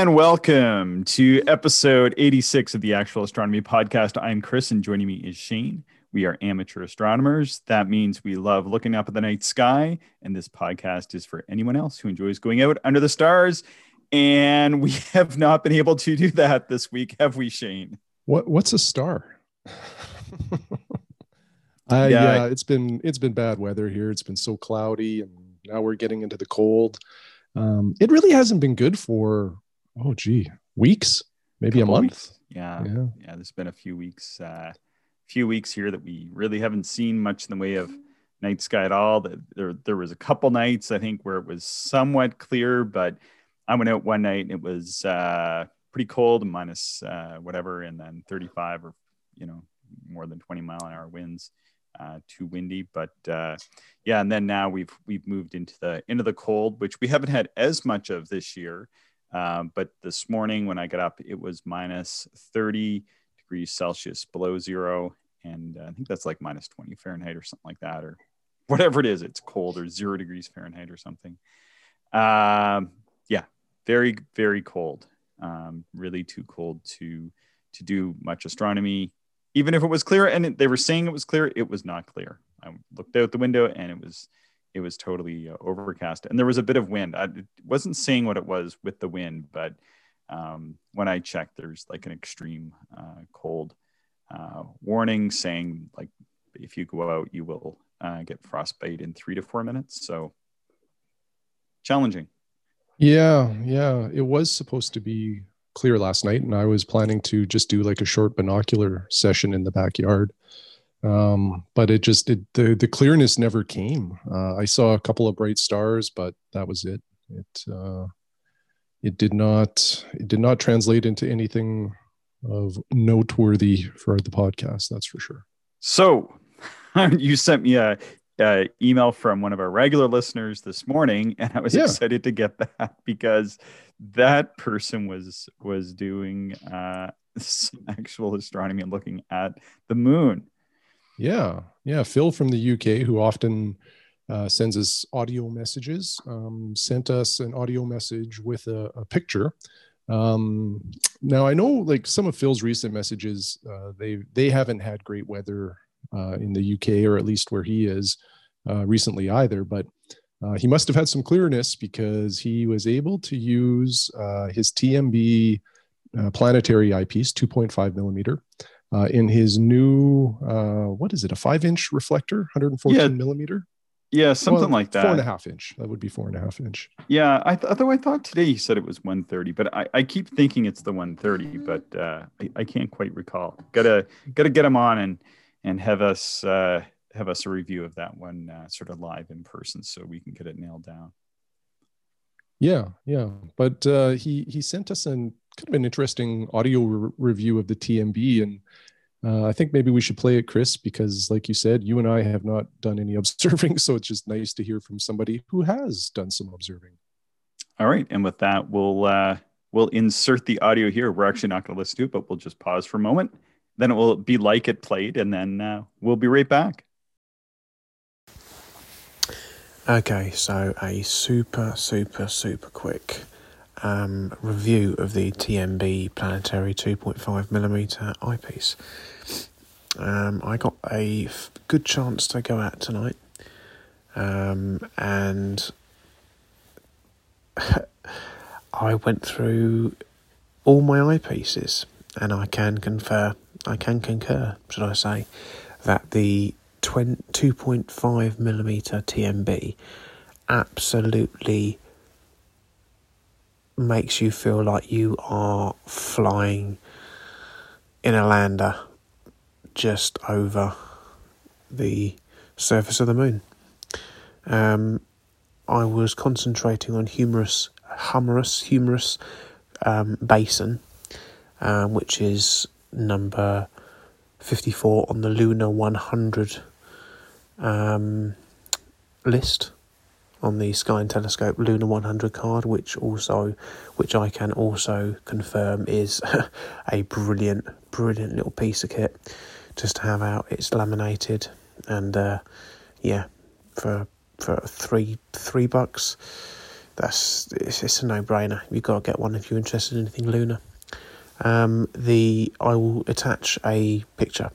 And welcome to episode 86 of the Actual Astronomy Podcast. I'm Chris, and joining me is Shane. We are amateur astronomers. That means we love looking up at the night sky, and this podcast is for anyone else who enjoys going out under the stars. And we have not been able to do that this week, have we, Shane? What What's a star? uh, yeah. yeah, it's been it's been bad weather here. It's been so cloudy, and now we're getting into the cold. Um, it really hasn't been good for oh gee weeks maybe a month weeks. Yeah, yeah yeah there's been a few weeks uh few weeks here that we really haven't seen much in the way of night sky at all there there was a couple nights i think where it was somewhat clear but i went out one night and it was uh pretty cold minus, uh whatever and then 35 or you know more than 20 mile an hour winds uh, too windy. But uh, yeah, and then now we've we've moved into the into the cold, which we haven't had as much of this year. Um, but this morning when I got up, it was minus 30 degrees Celsius below zero. And uh, I think that's like minus 20 Fahrenheit or something like that, or whatever it is. It's cold or zero degrees Fahrenheit or something. Um, yeah, very, very cold. Um, really too cold to to do much astronomy. Even if it was clear, and they were saying it was clear, it was not clear. I looked out the window and it was it was totally uh, overcast and there was a bit of wind. I wasn't seeing what it was with the wind but um, when i checked there's like an extreme uh, cold uh, warning saying like if you go out you will uh, get frostbite in three to four minutes so challenging. Yeah yeah it was supposed to be clear last night and i was planning to just do like a short binocular session in the backyard um, but it just it, the the clearness never came. Uh, I saw a couple of bright stars, but that was it. It uh, it did not it did not translate into anything of noteworthy for the podcast. That's for sure. So you sent me a, email from one of our regular listeners this morning, and I was yeah. excited to get that because that person was was doing uh, actual astronomy and looking at the moon yeah, yeah. Phil from the UK, who often uh, sends us audio messages, um, sent us an audio message with a, a picture. Um, now I know, like some of Phil's recent messages, uh, they they haven't had great weather uh, in the UK, or at least where he is uh, recently either. But uh, he must have had some clearness because he was able to use uh, his TMB planetary eyepiece, 2.5 millimeter uh, in his new uh, what is it a five inch reflector 114 yeah. millimeter? Yeah something well, like that. four and a half inch. That would be four and a half inch. Yeah i th- although i thought today he said it was 130 but i, I keep thinking it's the 130 but uh, I, I can't quite recall. Gotta gotta get him on and and have us uh, have us a review of that one uh, sort of live in person so we can get it nailed down. Yeah yeah but uh, he he sent us an kind of an interesting audio re- review of the TMB, and uh, I think maybe we should play it, Chris, because like you said, you and I have not done any observing, so it's just nice to hear from somebody who has done some observing. All right, and with that, we'll uh, we'll insert the audio here. We're actually not going to listen to it, but we'll just pause for a moment. Then it will be like it played, and then uh, we'll be right back. Okay, so a super, super, super quick um, review of the TMB Planetary 2.5mm eyepiece. Um, I got a f- good chance to go out tonight, um, and I went through all my eyepieces, and I can confer, I can concur, should I say, that the 2.5 millimeter TMB absolutely makes you feel like you are flying in a lander just over the surface of the moon. Um, I was concentrating on humorous, humorous, humorous um, basin, um, which is number 54 on the Lunar 100 um, list on the Sky and Telescope Lunar 100 card, which also, which I can also confirm is a brilliant, brilliant little piece of kit just to have out. It's laminated, and uh, yeah, for for three three bucks, that's it's, it's a no-brainer. You've got to get one if you're interested in anything lunar. Um, the I will attach a picture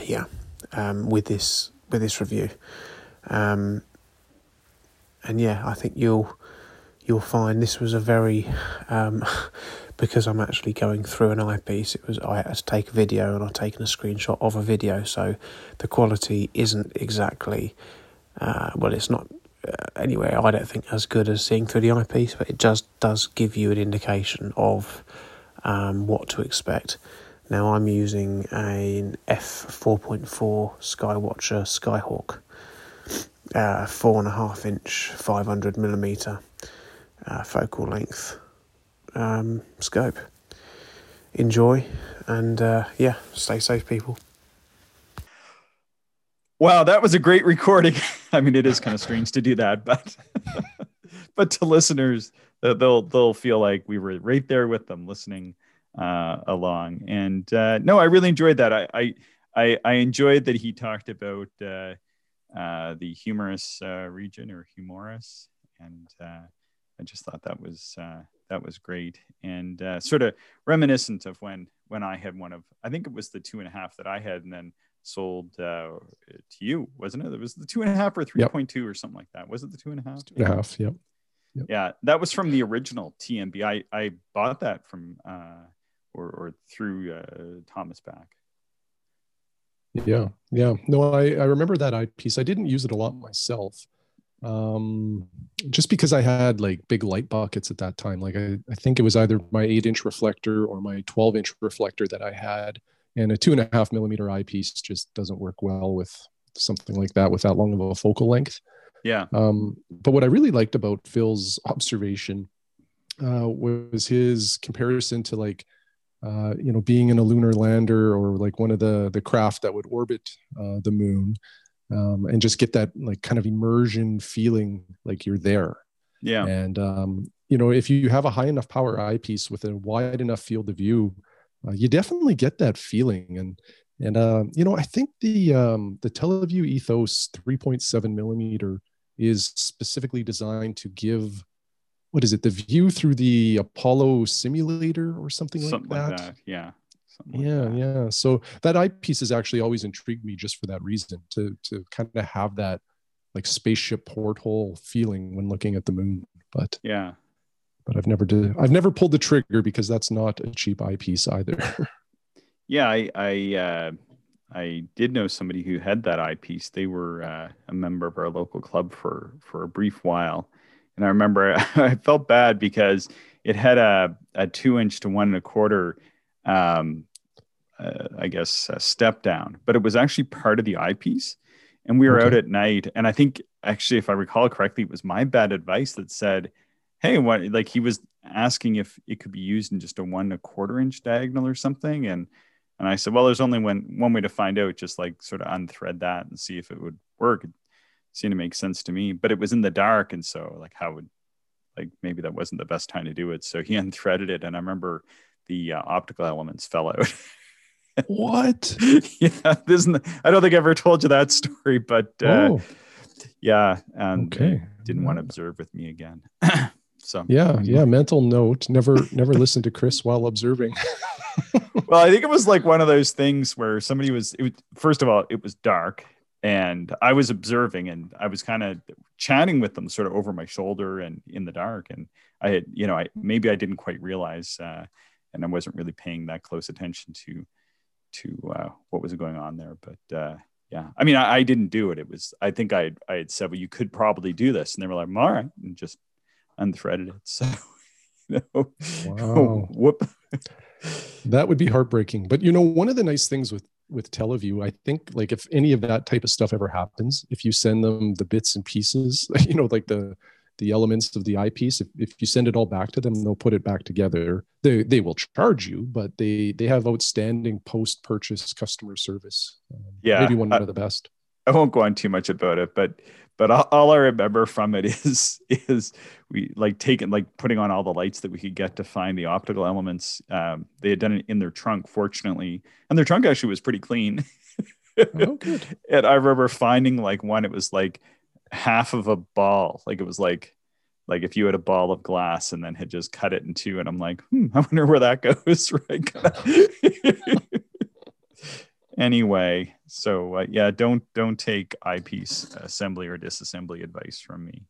here um, with this with this review, um, and yeah, I think you'll you'll find this was a very um, because I'm actually going through an eyepiece. It was I had to take a video and I've taken a screenshot of a video, so the quality isn't exactly uh, well, it's not uh, anyway. I don't think as good as seeing through the eyepiece, but it just does give you an indication of um, what to expect. Now I'm using an f4.4 Skywatcher Skyhawk, uh, four and a half inch, 500 millimeter uh, focal length um, scope. Enjoy and uh, yeah, stay safe, people. Wow, that was a great recording. I mean, it is kind of strange to do that, but but to listeners, they'll they'll feel like we were right there with them, listening uh, along. And uh, no, I really enjoyed that. I I I enjoyed that he talked about uh, uh the humorous uh, region or humoris, and uh, I just thought that was that was great and sort of reminiscent of when when I had one of I think it was the two and a half that I had, and then sold uh, to you, wasn't it? It was the two and a half or three point yep. two or something like that. Was it the two and a half? Two and a half. Yep. yep. Yeah, that was from the original TMB. I I bought that from uh, or or through uh, Thomas Back. Yeah, yeah. No, I I remember that eyepiece. I didn't use it a lot myself. Um, just because I had like big light buckets at that time. Like I, I think it was either my eight inch reflector or my 12 inch reflector that I had and a two and a half millimeter eyepiece just doesn't work well with something like that with that long of a focal length. Yeah. Um, but what I really liked about Phil's observation uh, was his comparison to like, uh, you know, being in a lunar lander or like one of the the craft that would orbit uh, the moon, um, and just get that like kind of immersion feeling like you're there. Yeah. And um, you know, if you have a high enough power eyepiece with a wide enough field of view, uh, you definitely get that feeling and and uh, you know i think the um, the TeleVue Ethos 3.7 millimeter is specifically designed to give what is it the view through the apollo simulator or something, something like, that? like that yeah yeah that. yeah so that eyepiece has actually always intrigued me just for that reason to to kind of have that like spaceship porthole feeling when looking at the moon but yeah but I've never did I've never pulled the trigger because that's not a cheap eyepiece either. yeah, I I uh, I did know somebody who had that eyepiece. They were uh, a member of our local club for for a brief while, and I remember I felt bad because it had a a two inch to one and a quarter. Um, uh, I guess a step down, but it was actually part of the eyepiece. And we were okay. out at night, and I think actually, if I recall correctly, it was my bad advice that said, hey, what like he was asking if it could be used in just a one and a quarter inch diagonal or something. And and I said, well, there's only one one way to find out, just like sort of unthread that and see if it would work. It seemed to make sense to me, but it was in the dark, and so like how would like maybe that wasn't the best time to do it. So he unthreaded it, and I remember the uh, optical elements fell out. what? yeah, this isn't. I don't think I ever told you that story, but uh, oh. yeah, and okay. didn't want to observe with me again. So yeah, yeah. Mental note: never, never listen to Chris while observing. well, I think it was like one of those things where somebody was. It was first of all, it was dark, and I was observing, and I was kind of chatting with them, sort of over my shoulder and in the dark. And I had, you know, I maybe I didn't quite realize, uh, and I wasn't really paying that close attention to to uh, what was going on there. But uh, yeah, I mean, I, I, didn't do it. It was, I think I I had said, well, you could probably do this, and they were like, all right, and just unthreaded it. So, you know, wow. whoop. that would be heartbreaking. But you know, one of the nice things with with TeleVue, I think, like if any of that type of stuff ever happens, if you send them the bits and pieces, you know, like the the elements of the eyepiece, if, if you send it all back to them, they'll put it back together. They they will charge you, but they they have outstanding post purchase customer service. Um, yeah, maybe one I, of the best. I won't go on too much about it, but but all, all, I remember from it is is we like taking like putting on all the lights that we could get to find the optical elements. Um, they had done it in their trunk, fortunately, and their trunk actually was pretty clean. oh, good. and I remember finding like one. It was like half of a ball, like it was like like if you had a ball of glass and then had just cut it in two and i'm like hmm, i wonder where that goes right anyway so uh, yeah don't don't take eyepiece assembly or disassembly advice from me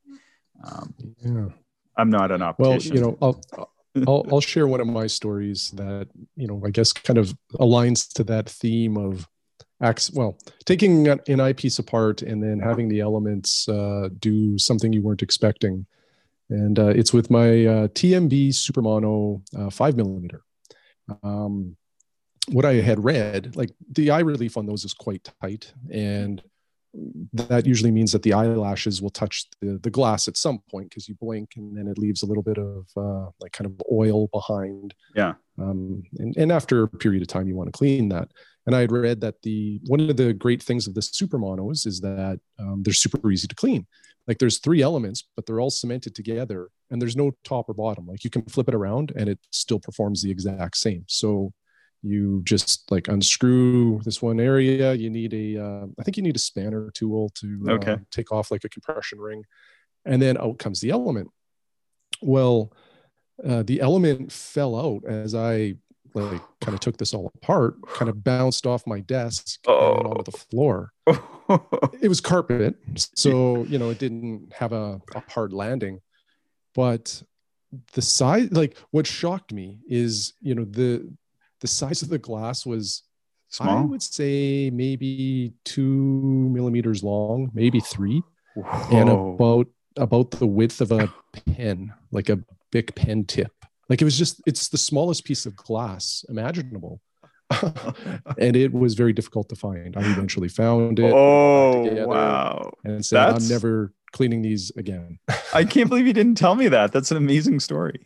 um, Yeah. i'm not an optician Well, you know, I'll, I'll I'll share one of my stories that you know I guess kind of aligns to that theme of. Well, taking an eyepiece apart and then having the elements uh, do something you weren't expecting, and uh, it's with my uh, TMB Super Mono uh, five millimeter. Um, what I had read, like the eye relief on those is quite tight, and that usually means that the eyelashes will touch the, the glass at some point because you blink and then it leaves a little bit of uh, like kind of oil behind. Yeah. Um, and, and after a period of time, you want to clean that. And I had read that the one of the great things of the super monos is that um, they're super easy to clean. Like there's three elements, but they're all cemented together and there's no top or bottom. Like you can flip it around and it still performs the exact same. So you just like unscrew this one area you need a uh, i think you need a spanner tool to uh, take off like a compression ring. And then out comes the element. Well uh, the element fell out as i like kind of took this all apart kind of bounced off my desk and onto the floor. It was carpet so you know it didn't have a, a hard landing. But the size like what shocked me is you know the the size of the glass was i would say maybe two millimeters long maybe three and about about the width of a pen like a big pen tip. Like it was just it's the smallest piece of glass imaginable. And it was very difficult to find. I eventually found it oh wow. and said i'm never cleaning these again. I can't believe you didn't tell me that. That's an amazing story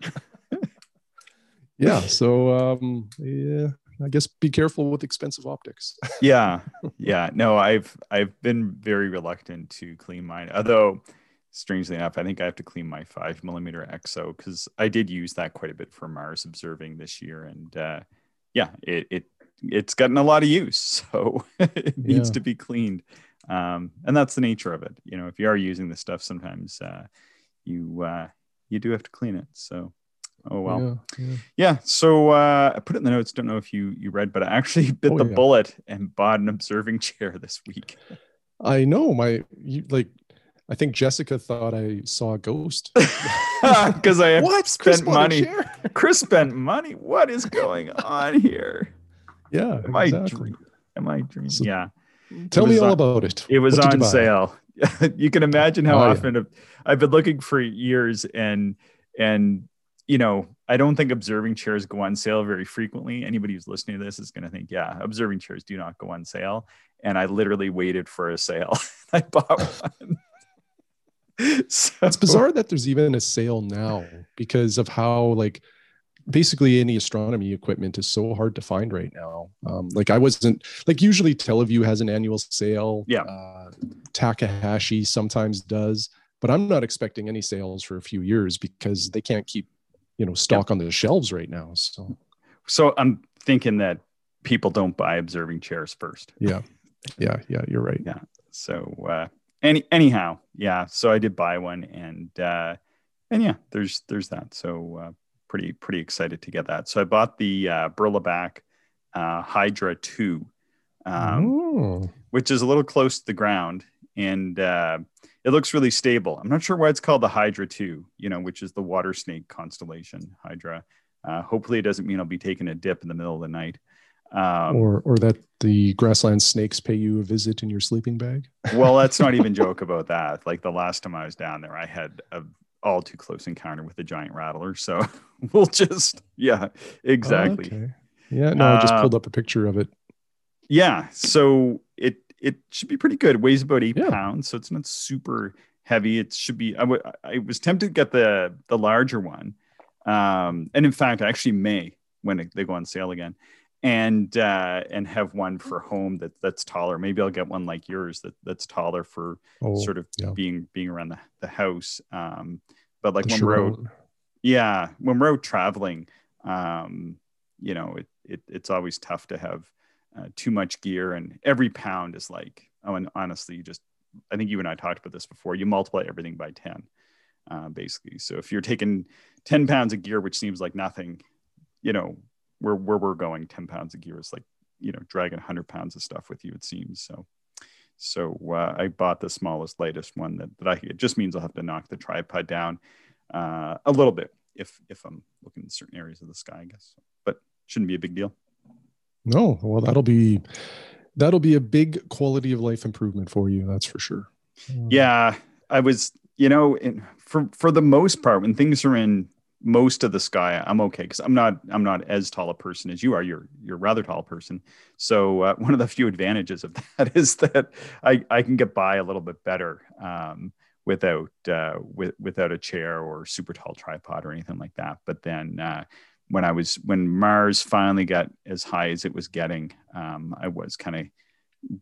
yeah so um yeah i guess be careful with expensive optics yeah yeah no i've i've been very reluctant to clean mine although strangely enough i think i have to clean my five millimeter XO because i did use that quite a bit for mars observing this year and uh yeah it it it's gotten a lot of use so it needs Yeah. to be cleaned um and that's the nature of it you know if you are using this stuff sometimes uh you uh you do have to clean it so oh well yeah, yeah. yeah. So uh, I put it in the notes. Don't know if you you read, but I actually bit Oh, the yeah. bullet and bought an observing chair this week. i know my you like i think jessica thought i saw a ghost Because I have what Chris spent a money. Chris spent money. What is going on here? yeah Am I exactly. dream- Am I dreaming? So- yeah. tell me all on- about it It was on sale. you can imagine how Oh, yeah. often I've, I've been looking for years and and you know I don't think observing chairs go on sale very frequently. Anybody who's listening to this is going to think, yeah, observing chairs do not go on sale. And I literally waited for a sale. I bought one. so, it's bizarre that there's even a sale now because of how like basically any astronomy equipment is so hard to find right now um, like i wasn't like usually TeleVue has an annual sale Yeah. uh, takahashi sometimes does but i'm not expecting any sales for a few years because they can't keep you know stock on the shelves right now so So I'm thinking that people don't buy observing chairs first. yeah yeah yeah you're right yeah So uh, any anyhow, yeah. So I did buy one, and uh, and yeah, there's there's that. So uh, pretty pretty excited to get that. So I bought the uh, Brilliback uh, Hydra Two, um, oh, which is a little close to the ground, and uh, it looks really stable. I'm not sure why it's called the Hydra Two. You know, which is the water snake constellation Hydra. Uh, hopefully, it doesn't mean I'll be taking a dip in the middle of the night. Um, or or that the grassland snakes pay you a visit in your sleeping bag well, let's not even joke about that. Like the last time I was down there, I had a all too close encounter with a giant rattler. So we'll just, yeah, exactly. Okay. Yeah, no, I just Uh, pulled up a picture of it. Yeah. So it should be pretty good. It weighs about eight Yeah. pounds, so it's not super heavy. It should be. I was tempted to get the the larger one, um, and in fact, I actually may when it, they go on sale again, and uh, and have one for home that that's taller. Maybe I'll get one like yours that that's taller for Oh, sort of yeah. being being around the, the house. Um, but like the when we're out, yeah, when we're out traveling, um, you know, it, it it's always tough to have uh, too much gear, and every pound is like, oh, and honestly, you just I think you and I talked about this before. You multiply everything by ten. uh, basically. So if you're taking 10 pounds of gear, which seems like nothing, you know, where, where we're going, 10 pounds of gear is like, you know, dragging 100 pounds of stuff with you, it seems. So, so uh, I bought the smallest, lightest one that, that I, it just means I'll have to knock the tripod down uh, a little bit if, if I'm looking in certain areas of the sky, I guess, but shouldn't be a big deal. No, well, that'll be, that'll be a big quality of life improvement for you. That's for sure. Yeah. I was, you know, in, for, for the most part, when things are in most of the sky i'm okay because i'm not i'm not as tall a person as you are you're you're a rather tall person so uh, one of the few advantages of that is that i i can get by a little bit better um, without uh, with, without a chair or super tall tripod or anything like that but then uh, when i was when mars finally got as high as it was getting um, i was kind of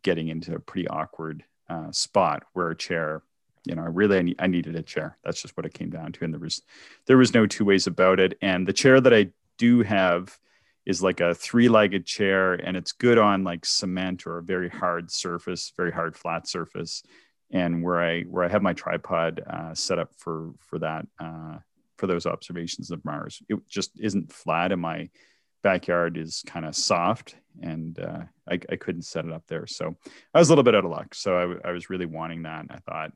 getting into a pretty awkward uh, spot where a chair you know, I really I, I needed a chair. That's just what it came down to, and there was there was no two ways about it. And the chair that I do have is like a three-legged chair, and it's good on like cement or a very hard surface, very hard flat surface. And where I where I have my tripod uh, set up for for that uh, for those observations of Mars, it just isn't flat, and my backyard is kind of soft, and uh, I, I couldn't set it up there. So I was a little bit out of luck. So I, I was really wanting that. And I thought,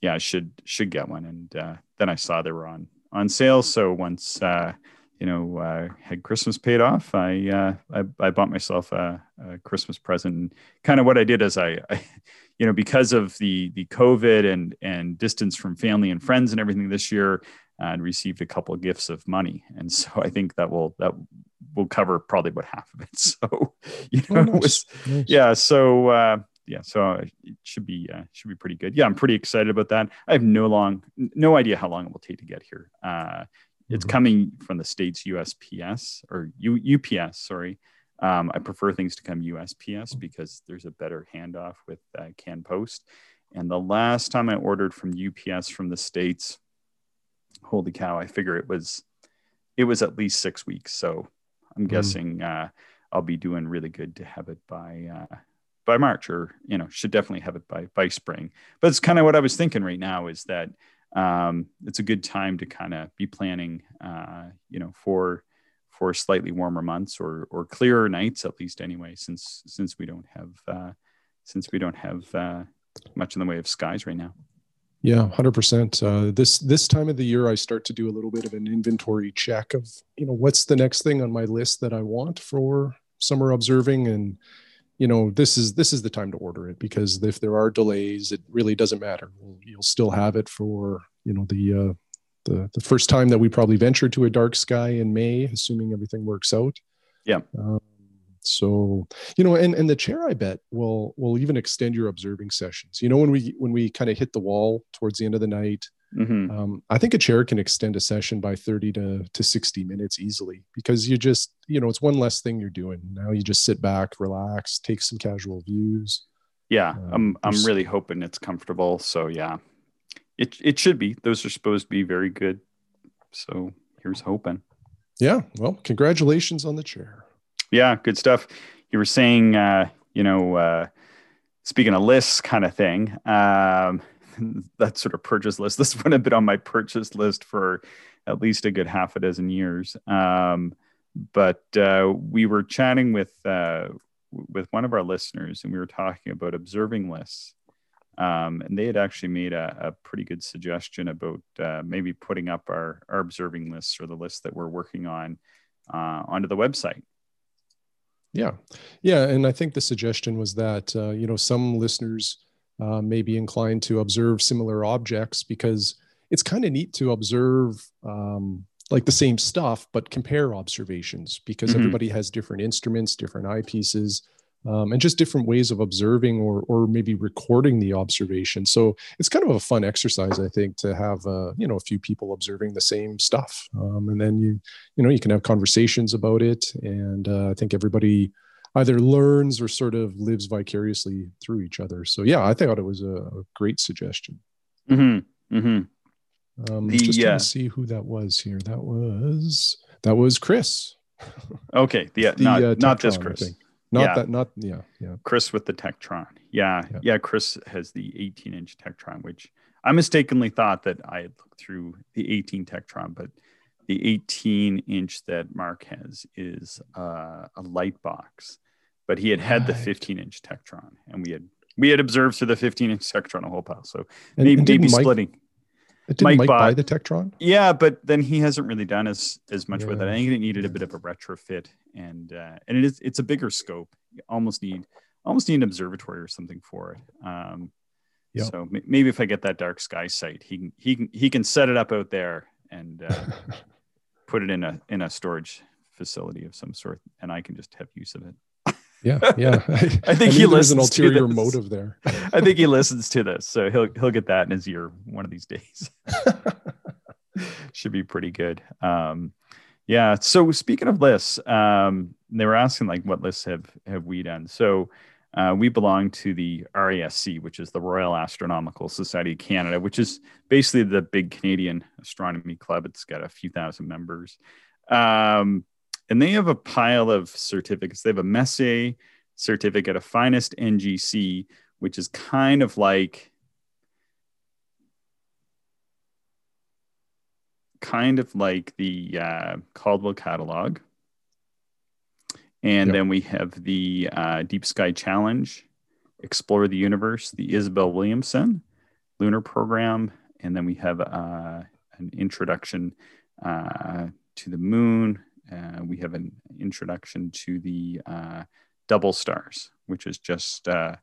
yeah, I should should get one. And uh, then I saw they were on on sale. So once uh, you know uh, had Christmas paid off, I, uh, I, I bought myself a, a Christmas present. kind of what I did is I, I, you know, because of the the COVID and and distance from family and friends and everything this year, and received a couple of gifts of money. And so I think that will that will cover probably about half of it. So you know, oh, nice. Was, nice. yeah. So uh, yeah, so it should be uh, should be pretty good. Yeah, I'm pretty excited about that. I have no long, no idea how long it will take to get here. Uh, it's mm-hmm. coming from the states USPS or U, UPS. Sorry, um, I prefer things to come USPS because there's a better handoff with uh, Can Post. And the last time I ordered from UPS from the states, holy cow! I figure it was it was at least six weeks. So I'm mm-hmm. guessing uh, I'll be doing really good to have it by uh, by March, or you know, should definitely have it by by spring. But it's kind of what I was thinking right now is that um, it's a good time to kind of be planning, uh, you know, for for slightly warmer months or or clearer nights at least anyway, since since we don't have uh, since we don't have uh, much in the way of skies right now. Yeah, hundred uh, percent. This this time of the year, I start to do a little bit of an inventory check of you know what's the next thing on my list that I want for summer observing, and you know this is this is the time to order it because if there are delays it really doesn't matter. You'll still have it for you know the uh the, the first time that we probably venture to a dark sky in may assuming everything works out. Yeah. Um, so you know and and the chair i bet will will even extend your observing sessions you know when we when we kind of hit the wall towards the end of the night Mm-hmm. Um, I think a chair can extend a session by 30 to, to 60 minutes easily because you just, you know, it's one less thing you're doing. Now you just sit back, relax, take some casual views. Yeah, um, I'm I'm really hoping it's comfortable. So yeah, it it should be. Those are supposed to be very good. So here's hoping. Yeah. Well, congratulations on the chair. Yeah, good stuff. You were saying, uh, you know, uh, speaking of lists, kind of thing. Um, that sort of purchase list. This would have been on my purchase list for at least a good half a dozen years. Um, but uh, we were chatting with uh, with one of our listeners, and we were talking about observing lists. Um, and they had actually made a, a pretty good suggestion about uh, maybe putting up our, our observing lists or the list that we're working on uh, onto the website. Yeah, yeah, and I think the suggestion was that uh, you know some listeners uh, may be inclined to observe similar objects because it's kind of neat to observe um, like the same stuff but compare observations because mm-hmm. everybody has different instruments different eyepieces um, and just different ways of observing or, or maybe recording the observation so it's kind of a fun exercise i think to have uh, you know a few people observing the same stuff um, and then you you know you can have conversations about it and uh, i think everybody either learns or sort of lives vicariously through each other. So yeah, I thought it was a, a great suggestion. Mm-hmm. Mm-hmm. Um, the, just trying uh, to see who that was here. That was that was Chris. okay, the, the not, uh, not this Chris. Not yeah. that. Not yeah, yeah. Chris with the Tectron. Yeah, yeah, yeah. Chris has the 18 inch Tectron, which I mistakenly thought that I had looked through the 18 Tectron, but the 18 inch that Mark has is uh, a light box. But he had had the 15 inch Tectron, and we had we had observed through the 15 inch Tectron a whole pile. So And- maybe, and maybe Mike- splitting. Didn't Mike Mike, buy the Tectron? Yeah, but then he hasn't really done as as much with it. I think it needed a bit of a retrofit, and uh, and it is it's a bigger scope. You almost need almost need an observatory or something for it. Um, Yeah. So m- maybe if I get that dark sky site, he can he can he can set it up out there and uh, put it in a in a storage facility of some sort, and I can just have use of it. Yeah, yeah. I think he knew there was an listens to ulterior this. motive there. I think he listens to this, so he'll he'll get that in his ear one of these days. Should be pretty good. Um, yeah. So speaking of lists, um, they were asking like, what lists have have we done? So uh, we belong to the RASC, which is the Royal Astronomical Society of Canada, which is basically the big Canadian astronomy club. It's got a few thousand members. Um, and they have a pile of certificates. They have a Messier certificate, a finest NGC, which is kind of like kind of like the uh, Caldwell catalog. And Yep. then we have the uh, Deep Sky Challenge, Explore the Universe, the Isabel Williamson Lunar Program, and then we have uh, an introduction uh, to the Moon. Uh, we have an introduction to the uh, Double Stars, which is just uh,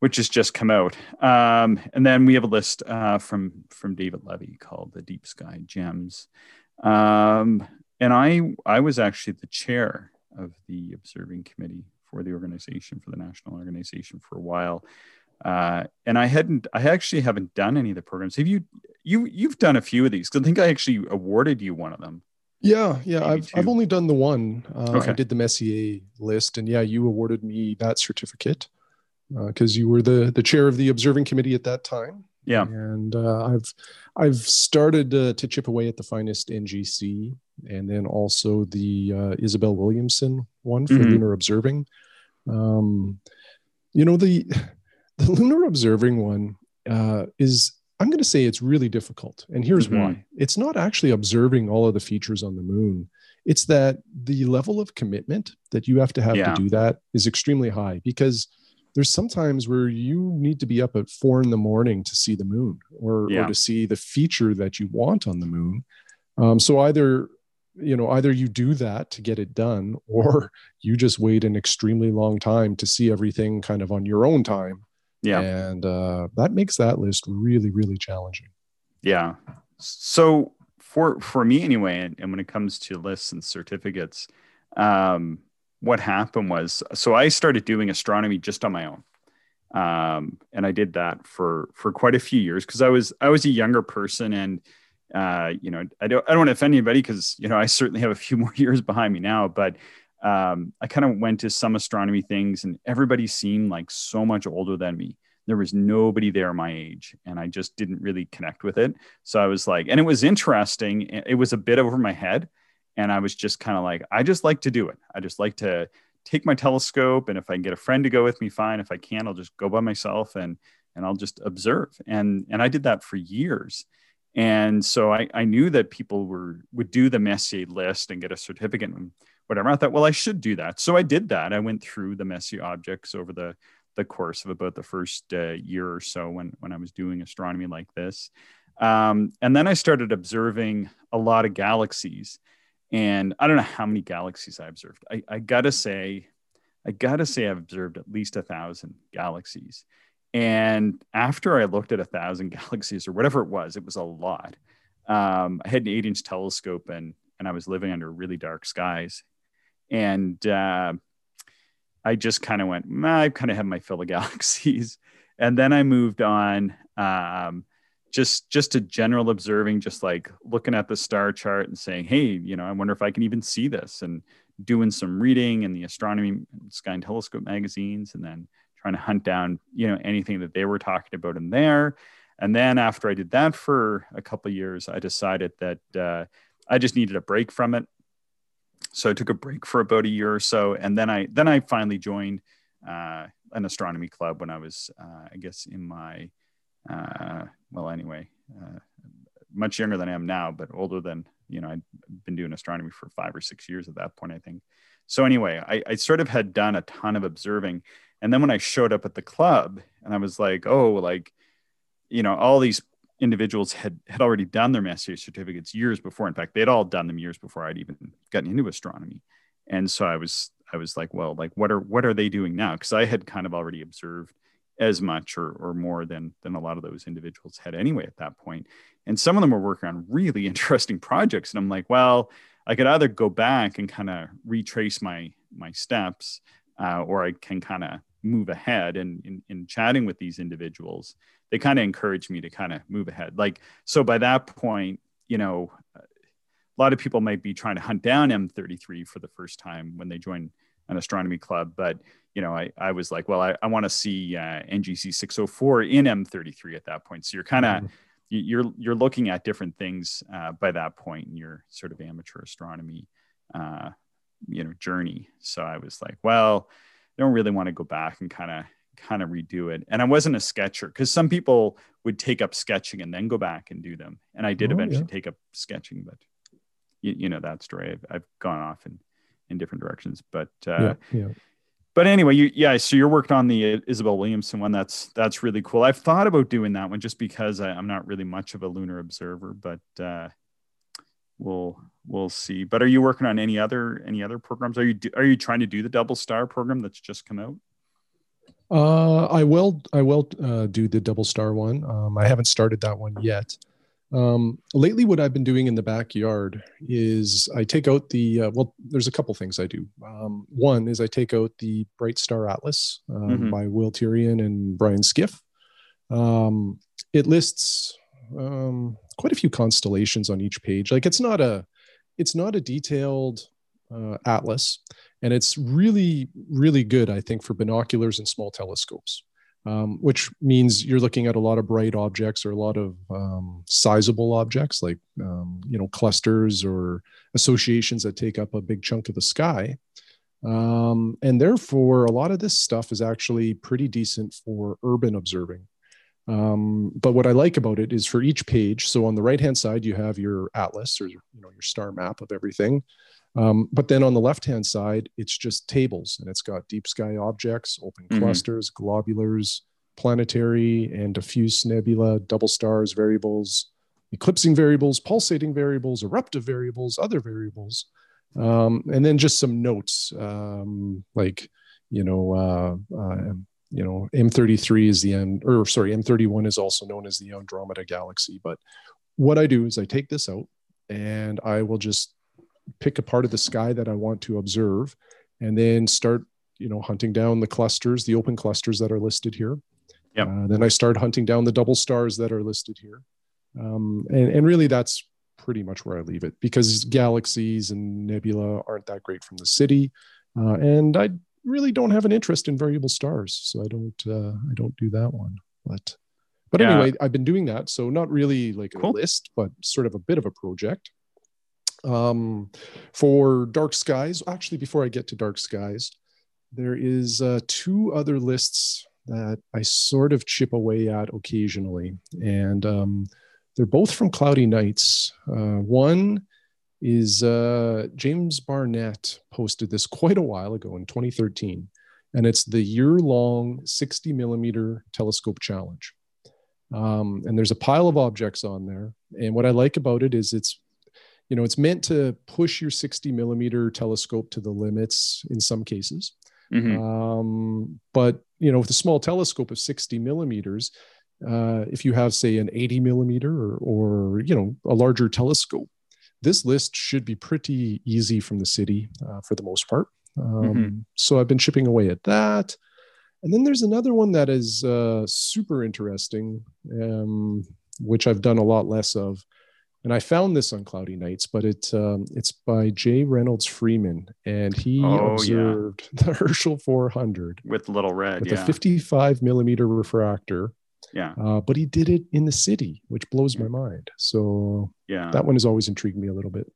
which has just come out. Um, and then we have a list uh, from from David Levy called the Deep Sky Gems. Um, and I I was actually the chair of the observing committee for the organization for the national organization for a while. Uh, and I hadn't I actually haven't done any of the programs. Have you you you've done a few of these? I think I actually awarded you one of them. Yeah, yeah. Maybe I've I've only done the one. Uh, Okay. I did the Messier list, and yeah, you awarded me that certificate because you were the the chair of the observing committee at that time. Yeah. and uh, I've I've started uh, to chip away at the finest NGC, and then also the uh, Isabel Williamson one for Mhm. lunar observing. Um, you know the the lunar observing one uh, is I'm going to say it's really difficult, and here's Mhm. why. It's not actually observing all of the features on the moon. It's that the level of commitment that you have to have Yeah. to do that is extremely high because there's sometimes where you need to be up at four in the morning to see the moon or, Yeah. or to see the feature that you want on the moon. Um, so either you know either you do that to get it done or you just wait an extremely long time to see everything kind of on your own time Yeah. and uh, that makes that list really really challenging Yeah. So for for me anyway, and, and when it comes to lists and certificates, um, what happened was so I started doing astronomy just on my own. Um, and I did that for for quite a few years because I was I was a younger person and uh, you know I don't I don't want to offend anybody because you know I certainly have a few more years behind me now, but um, I kind of went to some astronomy things and everybody seemed like so much older than me. There was nobody there my age and i just didn't really connect with it. So i was like and it was interesting. It was a bit over my head and i was just kind of like i just like to do it. I just like to take my telescope and if i can get a friend to go with me fine. If i can't, i'll just go by myself and and i'll just observe. And and i did that for years. And so I, I knew that people were would do the Messier list and get a certificate and whatever. I thought, well, I should do that. So I did that. I went through the Messier objects over the the course of about the first uh, year or so when when I was doing astronomy like this. Um, and then I started observing a lot of galaxies, and I don't know how many galaxies I observed. I, I gotta say, I gotta say, I've observed at least a thousand galaxies. And after I looked at a thousand galaxies or whatever it was, it was a lot. Um, I had an eight-inch telescope, and and I was living under really dark skies, and uh, I just kind of went, I kind of have my fill of galaxies. And then I moved on, um, just just to general observing, just like looking at the star chart and saying, hey, you know, I wonder if I can even see this, and doing some reading in the astronomy sky and telescope magazines, and then trying to hunt down, you know, anything that they were talking about in there. And then after I did that for a couple years, I decided that uh, I just needed a break from it so I took a break for about a year or so, and then I then I finally joined uh, an astronomy club when I was, uh, I guess, in my uh, well, anyway, uh, much younger than I am now, but older than you know. I'd been doing astronomy for five or six years at that point, I think. So anyway, I, I sort of had done a ton of observing, and then when I showed up at the club, and I was like, oh, like, you know, all these individuals had had already done their master's certificates years before. In fact, they'd all done them years before I'd even gotten into astronomy. And so I was I was like, well, like what are what are they doing now? Because I had kind of already observed as much or, or more than than a lot of those individuals had anyway at that point. And some of them were working on really interesting projects. And I'm like, well, I could either go back and kind of retrace my my steps, uh, or I can kind of move ahead. And in, in chatting with these individuals, they kind of encouraged me to kind of move ahead. Like so, by that point, you know, a lot of people might be trying to hunt down M33 for the first time when they join an astronomy club. But, you know, I, I was like, well, I, I want to see uh, NGC 604 in M33 at that point. So you're kind of, mm-hmm. you're, you're looking at different things uh, by that point in your sort of amateur astronomy, uh, you know, journey. So I was like, well, I don't really want to go back and kind of kind of redo it. And I wasn't a sketcher because some people would take up sketching and then go back and do them. And I did oh, eventually yeah. take up sketching, but you, you know that story. I've, I've, gone off in in different directions, but uh, yeah, yeah. But anyway, you, yeah. So you're working on the Isabel Williamson one. That's that's really cool. I've thought about doing that one just because I, am not really much of a lunar observer, but uh, we'll we'll see. But are you working on any other any other programs? Are you are you trying to do the double star program that's just come out? Uh, I will I will uh, do the double star one. Um, I haven't started that one yet. Um, lately, what I've been doing in the backyard is I take out the, uh, well, there's a couple things I do. Um, one is I take out the Bright Star Atlas um, mm-hmm. by Will Tirion and Brian Skiff. Um, it lists um, quite a few constellations on each page. Like it's not a, it's not a detailed uh, atlas, and it's really, really good, I think, for binoculars and small telescopes um, which means you're looking at a lot of bright objects or a lot of um, sizable objects like um, you know clusters or associations that take up a big chunk of the sky. Um, and therefore a lot of this stuff is actually pretty decent for urban observing. Um, but what i like about it is for each page so on the right hand side you have your atlas or you know your star map of everything um, but then on the left hand side, it's just tables and it's got deep sky objects, open mm-hmm. clusters, globulars, planetary and diffuse nebula, double stars, variables, eclipsing variables, pulsating variables, eruptive variables, other variables. Um, and then just some notes um, like, you know, uh, uh, you know, M33 is the end, or sorry, M31 is also known as the Andromeda galaxy. But what I do is I take this out and I will just pick a part of the sky that I want to observe, and then start, you know, hunting down the clusters, the open clusters that are listed here. Yeah. Uh, then I start hunting down the double stars that are listed here, um, and and really that's pretty much where I leave it because galaxies and nebula aren't that great from the city, uh, and I really don't have an interest in variable stars, so I don't uh, I don't do that one. But but yeah. anyway, I've been doing that, so not really like a cool. list, but sort of a bit of a project. Um, for dark skies, actually, before I get to dark skies, there is uh, two other lists that I sort of chip away at occasionally, and um, they're both from Cloudy Nights. Uh, one is uh, James Barnett posted this quite a while ago in 2013, and it's the year-long 60 millimeter telescope challenge. Um, and there's a pile of objects on there, and what I like about it is it's you know it's meant to push your 60 millimeter telescope to the limits in some cases mm-hmm. um, but you know with a small telescope of 60 millimeters uh, if you have say an 80 millimeter or, or you know a larger telescope this list should be pretty easy from the city uh, for the most part um, mm-hmm. so i've been chipping away at that and then there's another one that is uh, super interesting um, which i've done a lot less of and I found this on Cloudy Nights, but it um, it's by Jay Reynolds Freeman, and he oh, observed yeah. the Herschel 400 with little red, with yeah. a 55 millimeter refractor. Yeah, uh, but he did it in the city, which blows my mind. So yeah, that one has always intrigued me a little bit.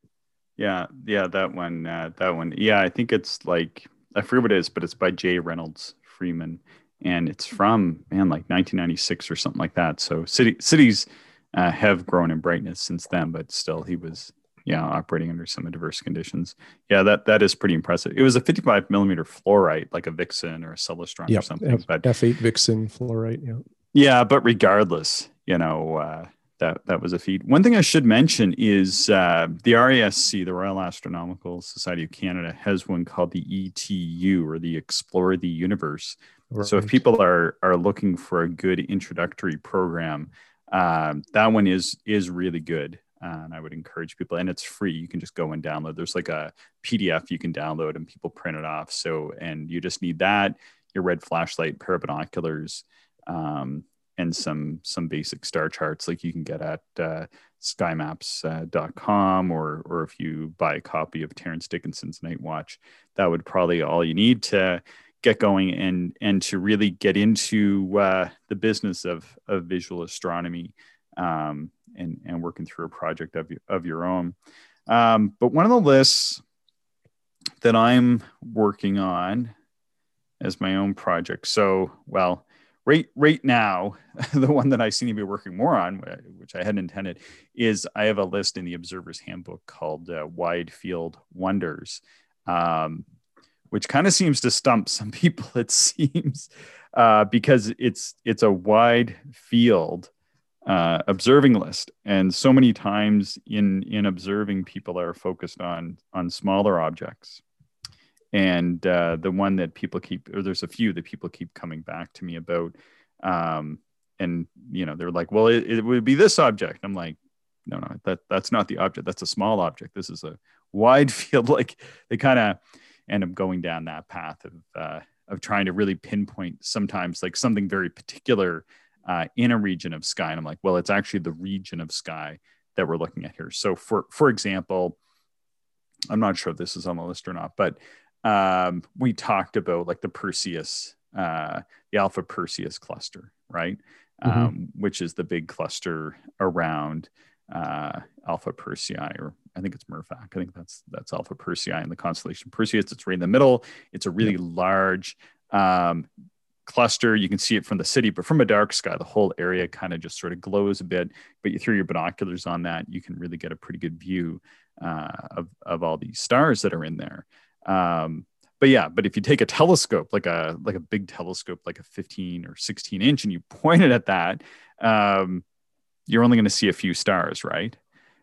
Yeah, yeah, that one, uh, that one. Yeah, I think it's like I forget what it is, but it's by Jay Reynolds Freeman, and it's from man like 1996 or something like that. So city cities uh, have grown in brightness since then, but still he was yeah operating under some adverse conditions. Yeah, that that is pretty impressive. It was a 55 millimeter fluorite, like a Vixen or a Celestron yep. or something. But F8 Vixen fluorite. Yeah. Yeah, but regardless, you know. Uh, that, that was a feat. One thing I should mention is uh, the RASC, the Royal Astronomical Society of Canada, has one called the ETU or the Explore the Universe, Right. So if people are are looking for a good introductory program, um, that one is is really good. Uh, and I would encourage people, and it's free. You can just go and download. There's like a PDF you can download, and people print it off. So, and you just need that, your red flashlight, pair of binoculars, um, and some some basic star charts, like you can get at uh, skymaps.com, uh, or or if you buy a copy of Terence Dickinson's Night Watch, that would probably all you need to get going and and to really get into uh, the business of of visual astronomy um, and and working through a project of of your own. Um, but one of the lists that I'm working on as my own project. So well, right right now, the one that I seem to be working more on, which I hadn't intended, is I have a list in the Observer's Handbook called uh, Wide Field Wonders. Um, which kind of seems to stump some people. It seems uh, because it's it's a wide field uh, observing list, and so many times in in observing, people are focused on on smaller objects. And uh, the one that people keep, or there's a few that people keep coming back to me about, um, and you know they're like, well, it, it would be this object. I'm like, no, no, that that's not the object. That's a small object. This is a wide field. Like they kind of end up going down that path of uh, of trying to really pinpoint sometimes like something very particular uh, in a region of sky. And I'm like, well, it's actually the region of sky that we're looking at here. So for for example, I'm not sure if this is on the list or not, but um, we talked about like the Perseus, uh, the Alpha Perseus cluster, right? Mm-hmm. Um, which is the big cluster around uh, Alpha Persei, or I think it's Mirfak. I think that's that's Alpha Persei in the constellation Perseus. It's right in the middle. It's a really yep. large um, cluster. You can see it from the city, but from a dark sky, the whole area kind of just sort of glows a bit. But you throw your binoculars on that, you can really get a pretty good view uh, of of all these stars that are in there. Um, but yeah, but if you take a telescope, like a like a big telescope, like a 15 or 16 inch, and you point it at that, um, you're only going to see a few stars, right?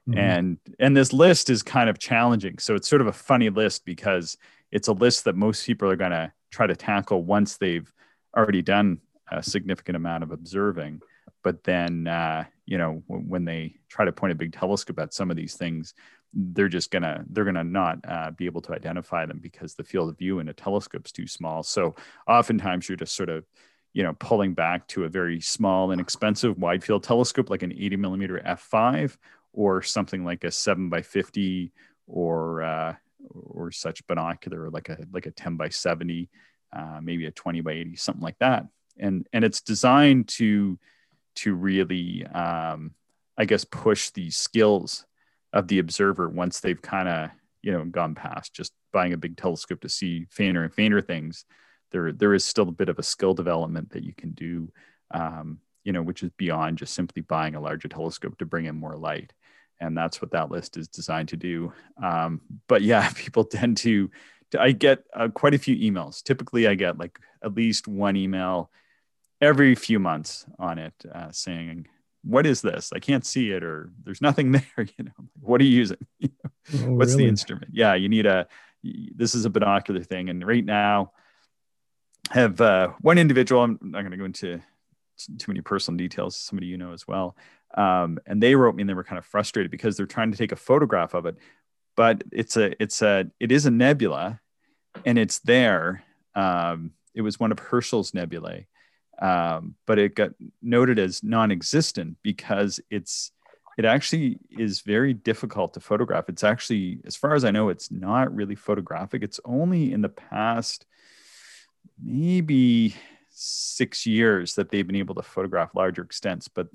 Mm-hmm. And and this list is kind of challenging. So it's sort of a funny list because it's a list that most people are going to try to tackle once they've already done a significant amount of observing. But then, uh, you know, when they try to point a big telescope at some of these things, they're just gonna they're gonna not uh, be able to identify them because the field of view in a telescope is too small. So oftentimes you're just sort of you know, pulling back to a very small and expensive wide field telescope like an 80 millimeter f5 or something like a 7 by 50 or uh, or such binocular like a like a 10 by 70 uh, maybe a 20 by 80 something like that. And and it's designed to to really um, i guess push the skills of the observer once they've kind of you know gone past just buying a big telescope to see fainter and fainter things there there is still a bit of a skill development that you can do um, you know which is beyond just simply buying a larger telescope to bring in more light. And that's what that list is designed to do. Um, but yeah people tend to, i get uh, quite a few emails. Typically i get like at least one email every few months on it uh, saying what is this? I can't see it or there's nothing there you know what are you using? Oh, what's really? the instrument? Yeah you need a this is a binocular thing. And right now have uh, one individual. I'm not going to go into too many personal details. Somebody you know as well, um, and they wrote me and they were kind of frustrated because they're trying to take a photograph of it, but it's a it's a it is a nebula, and it's there. Um, it was one of Herschel's nebulae, um, but it got noted as non-existent because it's it actually is very difficult to photograph. It's actually, as far as I know, it's not really photographic. It's only in the past maybe six years that they've been able to photograph larger extents. But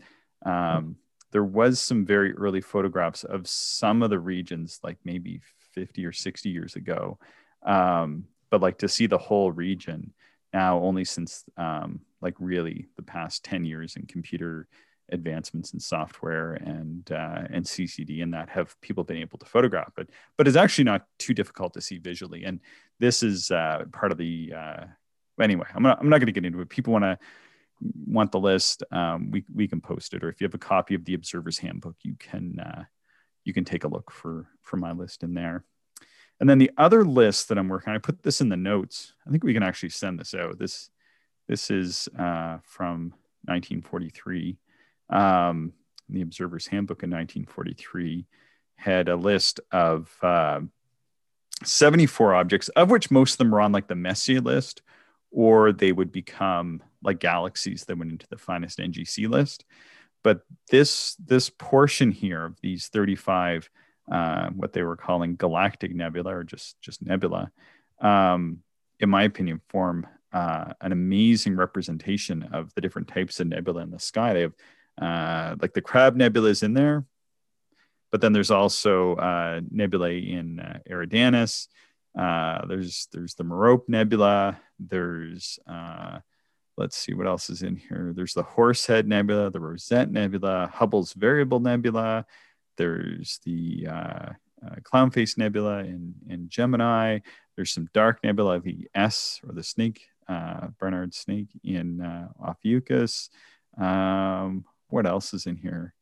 um, there was some very early photographs of some of the regions, like maybe 50 or 60 years ago. Um, but like to see the whole region now only since um, like really the past 10 years in computer advancements in software and uh, and CCD and that have people been able to photograph it but it's actually not too difficult to see visually and this is uh, part of the uh, anyway I'm not, I'm not going to get into it people want to want the list um, we, we can post it or if you have a copy of the observer's handbook you can uh, you can take a look for for my list in there and then the other list that I'm working I put this in the notes. I think we can actually send this out. This this is uh, from 1943. Um, the Observer's Handbook in 1943 had a list of uh, 74 objects, of which most of them were on like the Messier list, or they would become like galaxies that went into the finest NGC list. But this this portion here of these 35 uh, what they were calling galactic nebula or just just nebula, um, in my opinion, form uh, an amazing representation of the different types of nebula in the sky. They have uh, like the Crab Nebula is in there, but then there's also uh, nebulae in uh, Eridanus. Uh, there's there's the Merope Nebula. There's uh, let's see what else is in here. There's the Horsehead Nebula, the Rosette Nebula, Hubble's Variable Nebula, there's the uh, uh, Clownface Nebula in, in Gemini. There's some dark nebula, the S or the snake, uh, Barnard snake in uh, Ophiuchus. Um, what else is in here?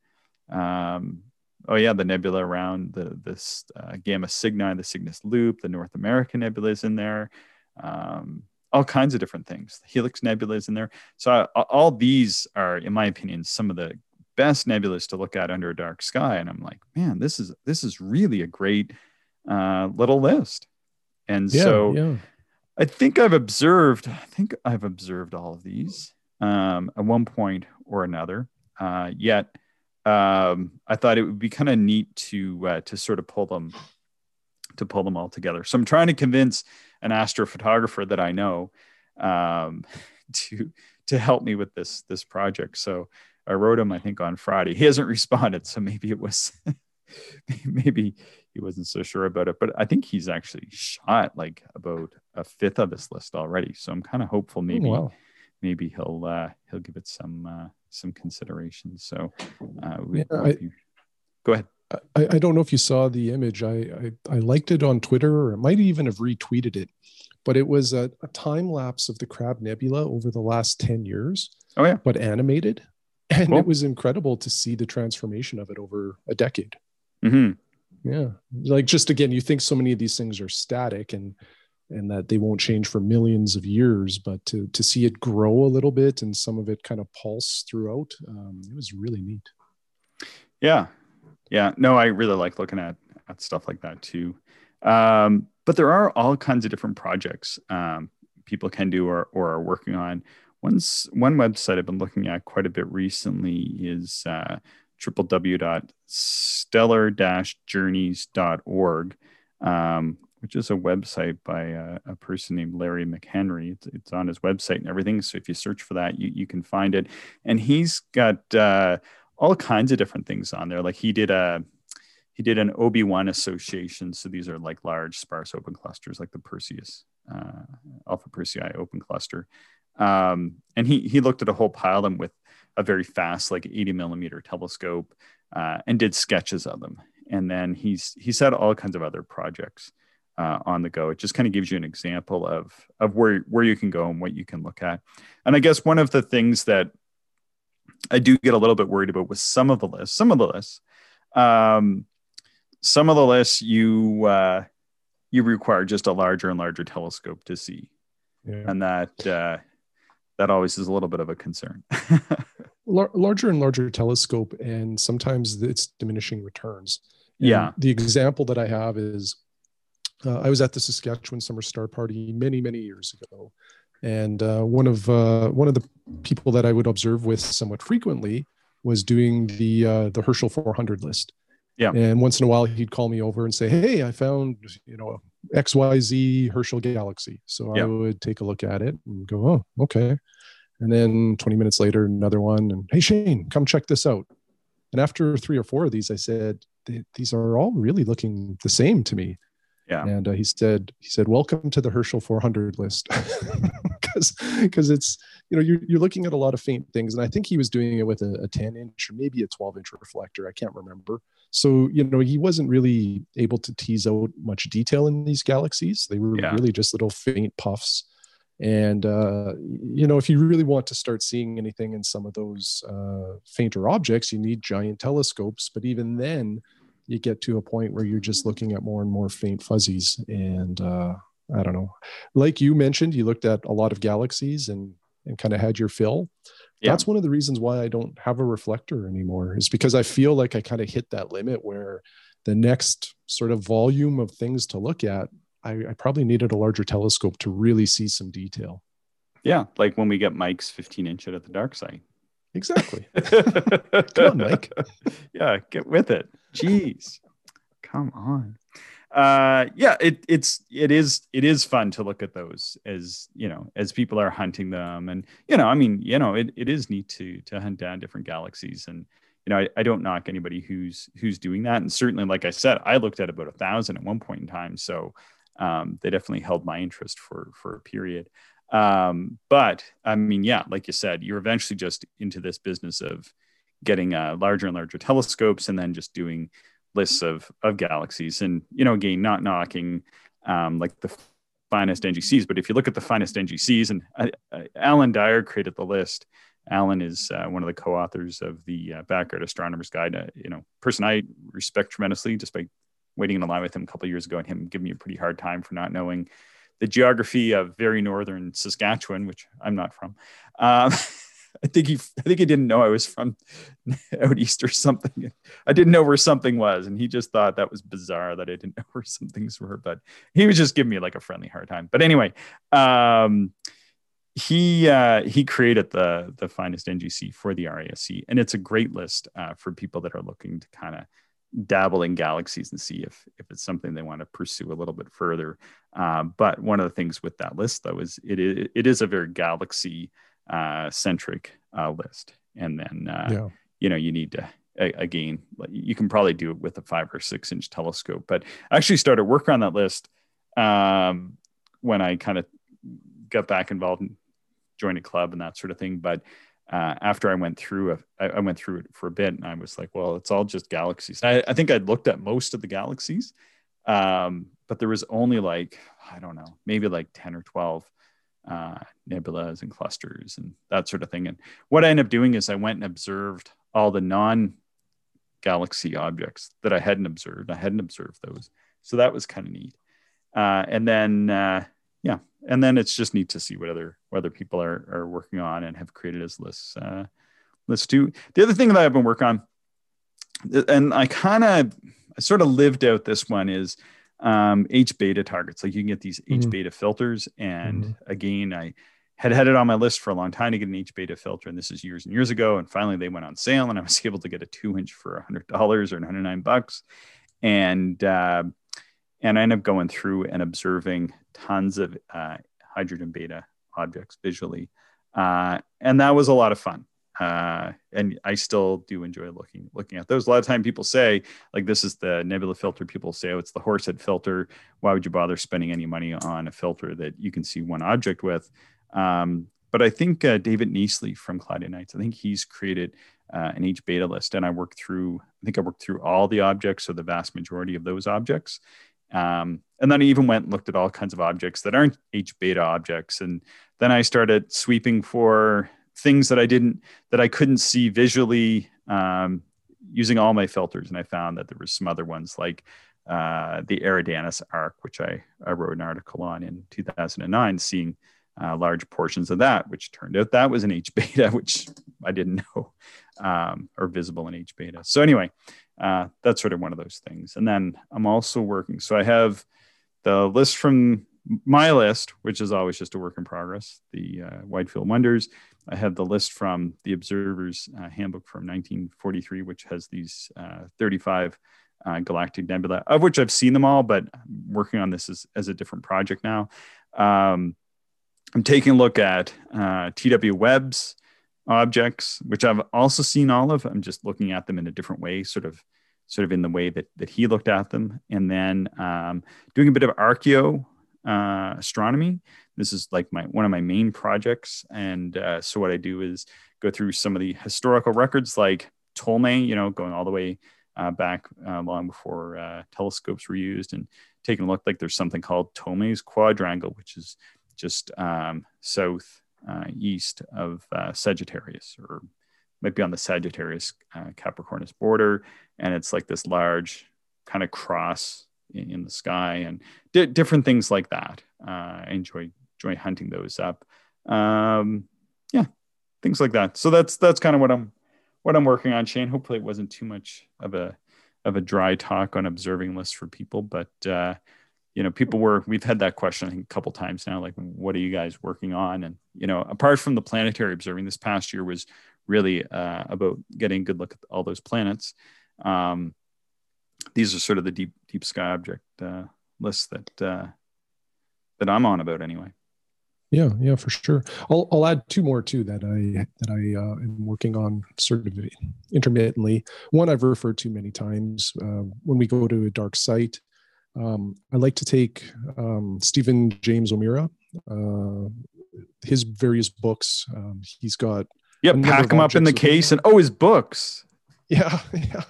Um, oh yeah, the nebula around the this uh, Gamma Cygni, the Cygnus Loop, the North American Nebula is in there. Um, all kinds of different things. The Helix Nebula is in there. So uh, all these are, in my opinion, some of the best nebulas to look at under a dark sky and i'm like man this is this is really a great uh, little list and yeah, so yeah. i think i've observed i think i've observed all of these um, at one point or another uh, yet um, i thought it would be kind of neat to uh, to sort of pull them to pull them all together so i'm trying to convince an astrophotographer that i know um, to to help me with this this project so I wrote him, I think, on Friday. He hasn't responded, so maybe it was, maybe he wasn't so sure about it. But I think he's actually shot like about a fifth of this list already. So I'm kind of hopeful. Oh, maybe, oh, wow. maybe he'll uh, he'll give it some uh, some consideration. So, uh, we, yeah, I, you, go ahead. I, I don't know if you saw the image. I, I, I liked it on Twitter, or I might even have retweeted it. But it was a, a time lapse of the Crab Nebula over the last ten years. Oh yeah, but animated and cool. it was incredible to see the transformation of it over a decade mm-hmm. yeah like just again you think so many of these things are static and and that they won't change for millions of years but to to see it grow a little bit and some of it kind of pulse throughout um, it was really neat. Yeah. Yeah. No i really like looking at at stuff like that too. Um, but there are all kinds of different projects um, people can do or, or are working on. One's, one website I've been looking at quite a bit recently is uh, www.stellar-journeys.org, um, which is a website by a, a, person named Larry McHenry. It's, it's, on his website and everything. So if you search for that, you, you can find it. And he's got uh, all kinds of different things on there. Like he did a he did an OB1 association. So these are like large sparse open clusters, like the Perseus uh, Alpha Persei open cluster. Um, and he he looked at a whole pile of them with a very fast, like 80 millimeter telescope, uh, and did sketches of them. And then he's he's had all kinds of other projects uh, on the go. It just kind of gives you an example of of where where you can go and what you can look at. And I guess one of the things that I do get a little bit worried about with some of the lists, some of the lists, um, some of the lists you uh, you require just a larger and larger telescope to see, yeah. and that uh, that always is a little bit of a concern. larger and larger telescope, and sometimes it's diminishing returns. And yeah. The example that I have is uh, I was at the Saskatchewan Summer Star Party many, many years ago, and uh, one of uh, one of the people that I would observe with somewhat frequently was doing the uh, the Herschel 400 list. Yeah. And once in a while, he'd call me over and say, "Hey, I found you know XYZ Herschel Galaxy." So yeah. I would take a look at it and go, "Oh, okay." And then 20 minutes later, another one, and hey, Shane, come check this out. And after three or four of these, I said, "These are all really looking the same to me." Yeah. And uh, he said, "He said, welcome to the Herschel 400 list." because because it's you know you're, you're looking at a lot of faint things and i think he was doing it with a, a 10 inch or maybe a 12 inch reflector i can't remember so you know he wasn't really able to tease out much detail in these galaxies they were yeah. really just little faint puffs and uh, you know if you really want to start seeing anything in some of those uh, fainter objects you need giant telescopes but even then you get to a point where you're just looking at more and more faint fuzzies and uh, I don't know. Like you mentioned, you looked at a lot of galaxies and and kind of had your fill. Yeah. That's one of the reasons why I don't have a reflector anymore, is because I feel like I kind of hit that limit where the next sort of volume of things to look at, I, I probably needed a larger telescope to really see some detail. Yeah, like when we get Mike's 15 inch out at the dark side. Exactly. Come on, Mike. Yeah, get with it. Jeez. Come on. Uh yeah it it's it is it is fun to look at those as you know as people are hunting them. And you know i mean you know it, it is neat to to hunt down different galaxies. And you know I, I don't knock anybody who's who's doing that. And certainly like i said i looked at about a thousand at one point in time. So um they definitely held my interest for for a period. Um but i mean yeah like you said you're eventually just into this business of getting uh, larger and larger telescopes and then just doing lists of of galaxies and you know again not knocking um, like the finest ngcs but if you look at the finest ngcs and uh, uh, alan dyer created the list. Alan is uh, one of the co-authors of the uh, backyard astronomer's guide. You know person i respect tremendously just by waiting in a line with him a couple years ago and him giving me a pretty hard time for not knowing the geography of very northern saskatchewan which i'm not from. Um, I think he I think he didn't know I was from out east or something. I didn't know where something was, and he just thought that was bizarre that I didn't know where some things were. But he was just giving me like a friendly hard time. But anyway, um, he uh, he created the the finest NGC for the RASC, and it's a great list uh, for people that are looking to kind of dabble in galaxies and see if if it's something they want to pursue a little bit further. Uh, but one of the things with that list though is it is, it is a very galaxy uh, centric uh, list, and then uh, yeah. you know you need to again you can probably do it with a five or six inch telescope. But I actually started work on that list um, when I kind of got back involved and joined a club and that sort of thing. But uh, after I went through, a, I, I went through it for a bit, and I was like, well, it's all just galaxies. I, I think I'd looked at most of the galaxies, um, but there was only like I don't know, maybe like ten or twelve uh, nebulas and clusters and that sort of thing. And what I ended up doing is I went and observed all the non galaxy objects that I hadn't observed. I hadn't observed those. So that was kind of neat. Uh, and then, uh, yeah, and then it's just neat to see what other, what other people are, are working on and have created as lists, uh, lists too. The other thing that I've been working on, and I kind of, I sort of lived out this one is um, H beta targets. Like you can get these mm-hmm. H beta filters. And mm-hmm. again, I had had it on my list for a long time to get an H beta filter. And this is years and years ago. And finally they went on sale and I was able to get a two inch for a hundred dollars or 109 bucks. And, uh, and I ended up going through and observing tons of uh, hydrogen beta objects visually. Uh, and that was a lot of fun uh, and I still do enjoy looking looking at those. A lot of time people say like this is the nebula filter. People say oh it's the horsehead filter. Why would you bother spending any money on a filter that you can see one object with? Um, but I think uh, David Knisely from Cloudy Nights, I think he's created uh, an H beta list, and I worked through. I think I worked through all the objects, or the vast majority of those objects. Um, and then I even went and looked at all kinds of objects that aren't H beta objects, and then I started sweeping for things that I didn't that I couldn't see visually um, using all my filters, and I found that there were some other ones like uh, the Eridanus arc, which I, I wrote an article on in 2009, seeing uh, large portions of that, which turned out that was an H beta, which I didn't know, um, or visible in H beta. So anyway, uh, that's sort of one of those things. And then I'm also working. So I have the list from my list, which is always just a work in progress, the uh, Wide Field Wonders. I have the list from the Observer's uh, Handbook from 1943, which has these uh, 35 uh, galactic nebula, of which I've seen them all, but I'm working on this as, as a different project now. Um, I'm taking a look at uh, TW Webb's objects, which I've also seen all of. I'm just looking at them in a different way, sort of sort of in the way that, that he looked at them. And then um, doing a bit of archaeo uh, astronomy. This is like my one of my main projects, and uh, so what I do is go through some of the historical records, like Ptolemy, you know, going all the way uh, back uh, long before uh, telescopes were used, and taking a look. Like there's something called Ptolemy's Quadrangle, which is just um, south uh, east of Sagittarius, or might be on the Sagittarius Capricornus border, and it's like this large kind of cross in, the sky and di- different things like that. Uh, I enjoy enjoy hunting those up. Um, yeah, things like that. So that's that's kind of what I'm what I'm working on, Shane. Hopefully, it wasn't too much of a of a dry talk on observing lists for people, but uh, you know, people were we've had that question I think a couple times now, like, what are you guys working on? And you know, apart from the planetary observing, this past year was really uh, about getting a good look at all those planets. Um, these are sort of the deep deep sky object uh, lists that uh, that I'm on about anyway. Yeah, yeah, for sure. I'll I'll add two more too that I that I uh, am working on sort of intermittently. One I've referred to many times uh, when we go to a dark site. Um, I like to take um, Stephen James O'Meara, uh, his various books. Um, he's got yeah, pack them up in the case and oh, his books. Yeah, yeah,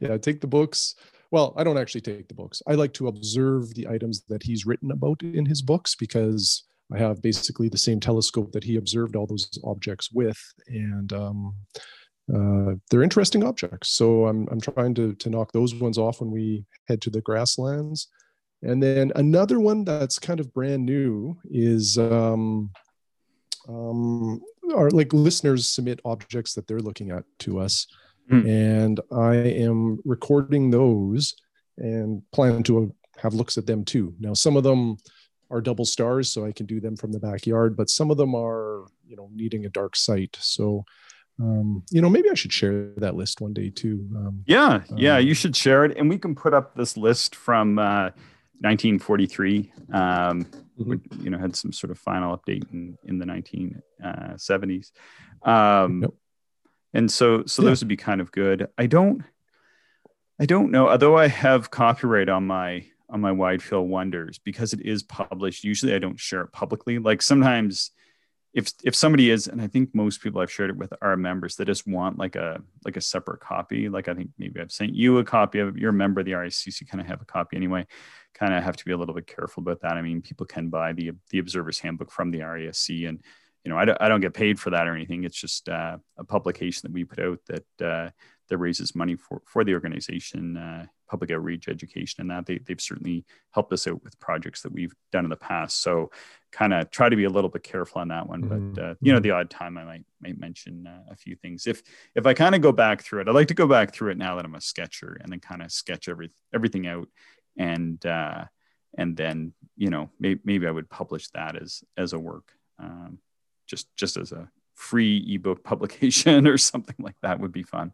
yeah. Take the books. Well, I don't actually take the books. I like to observe the items that he's written about in his books because I have basically the same telescope that he observed all those objects with, and um, uh, they're interesting objects. So I'm I'm trying to to knock those ones off when we head to the grasslands. And then another one that's kind of brand new is um, um, our like listeners submit objects that they're looking at to us mm. and I am recording those and plan to have looks at them too. Now, some of them are double stars, so I can do them from the backyard, but some of them are, you know, needing a dark site. So, um, you know, maybe I should share that list one day too. Um, yeah, yeah, um, you should share it, and we can put up this list from uh, 1943. Um, mm-hmm. which, you know, had some sort of final update in in the 1970s. Uh, um, yep and so so yeah. those would be kind of good. I don't i don't know although i have copyright on my on my wide field wonders because it is published usually i don't share it publicly. Like sometimes if if somebody is and i think most people i've shared it with are members that just want like a like a separate copy. Like i think maybe i've sent you a copy of you're a member of the RASC you kind of have a copy anyway. Kind of have to be a little bit careful about that. I mean people can buy the the observer's handbook from the RASC and you know, I don't, I don't get paid for that or anything. It's just uh, a publication that we put out that uh, that raises money for for the organization, uh, public outreach, education, and that they they've certainly helped us out with projects that we've done in the past. So, kind of try to be a little bit careful on that one. Mm-hmm. But uh, you know, the odd time I might might mention uh, a few things. If if I kind of go back through it, I like to go back through it now that I'm a sketcher, and then kind of sketch every everything out, and uh, and then you know maybe maybe I would publish that as as a work. Um, just just as a free ebook publication or something like that would be fun.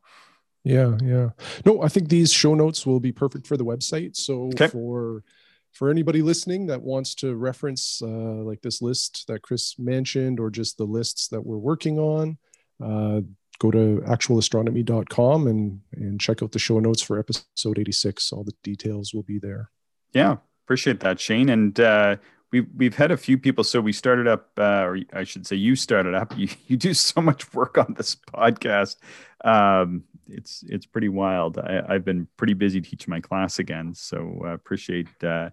Yeah, yeah. No, I think these show notes will be perfect for the website. So okay. for for anybody listening that wants to reference uh, like this list that Chris mentioned, or just the lists that we're working on, uh, go to actualastronomy.com and and check out the show notes for episode 86. All the details will be there. Yeah, appreciate that, Shane. And uh, we've we've had a few people. So we started up, uh, or I should say, you started up. You you do so much work on this podcast. Um, it's it's pretty wild. I, have been pretty busy teaching my class again, so uh, appreciate uh,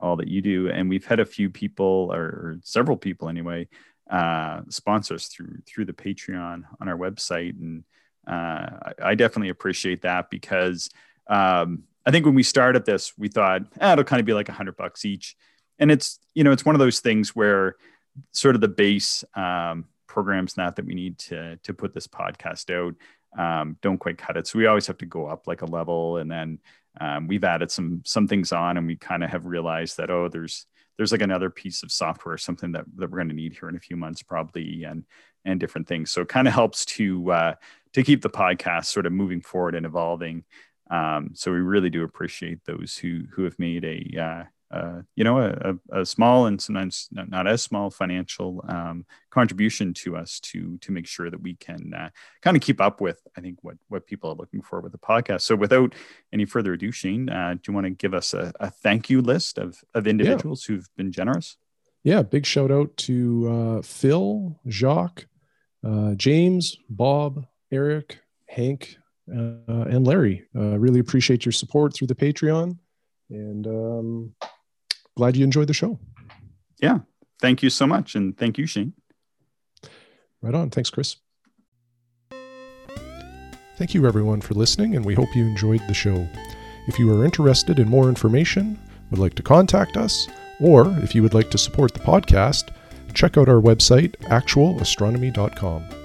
all that you do. And we've had a few people, or, or several people anyway, uh, sponsors through through the Patreon on our website, and uh, I, I, definitely appreciate that because um, I think when we started this, we thought eh, it'll kind of be like a hundred bucks each and it's you know it's one of those things where sort of the base um, programs not that we need to to put this podcast out um, don't quite cut it. So we always have to go up like a level and then um, we've added some some things on and we kind of have realized that oh there's there's like another piece of software something that, that we're going to need here in a few months probably and and different things. So it kind of helps to uh, to keep the podcast sort of moving forward and evolving. Um, so we really do appreciate those who who have made a uh, uh, you know, a, a, small and sometimes not, as small financial um, contribution to us to to make sure that we can uh, kind of keep up with, I think, what what people are looking for with the podcast. So, without any further ado, Shane, uh, do you want to give us a, a, thank you list of of individuals yeah. who've been generous? Yeah, big shout out to uh, Phil, Jacques, uh, James, Bob, Eric, Hank, uh, and Larry. really appreciate your support through the Patreon. And um, glad you enjoyed the show. Yeah. Thank you so much. And thank you, Shane. Right on. Thanks, Chris. Thank you, everyone, for listening, and we hope you enjoyed the show. If you are interested in more information, would like to contact us, or if you would like to support the podcast, check out our website, actualastronomy.com.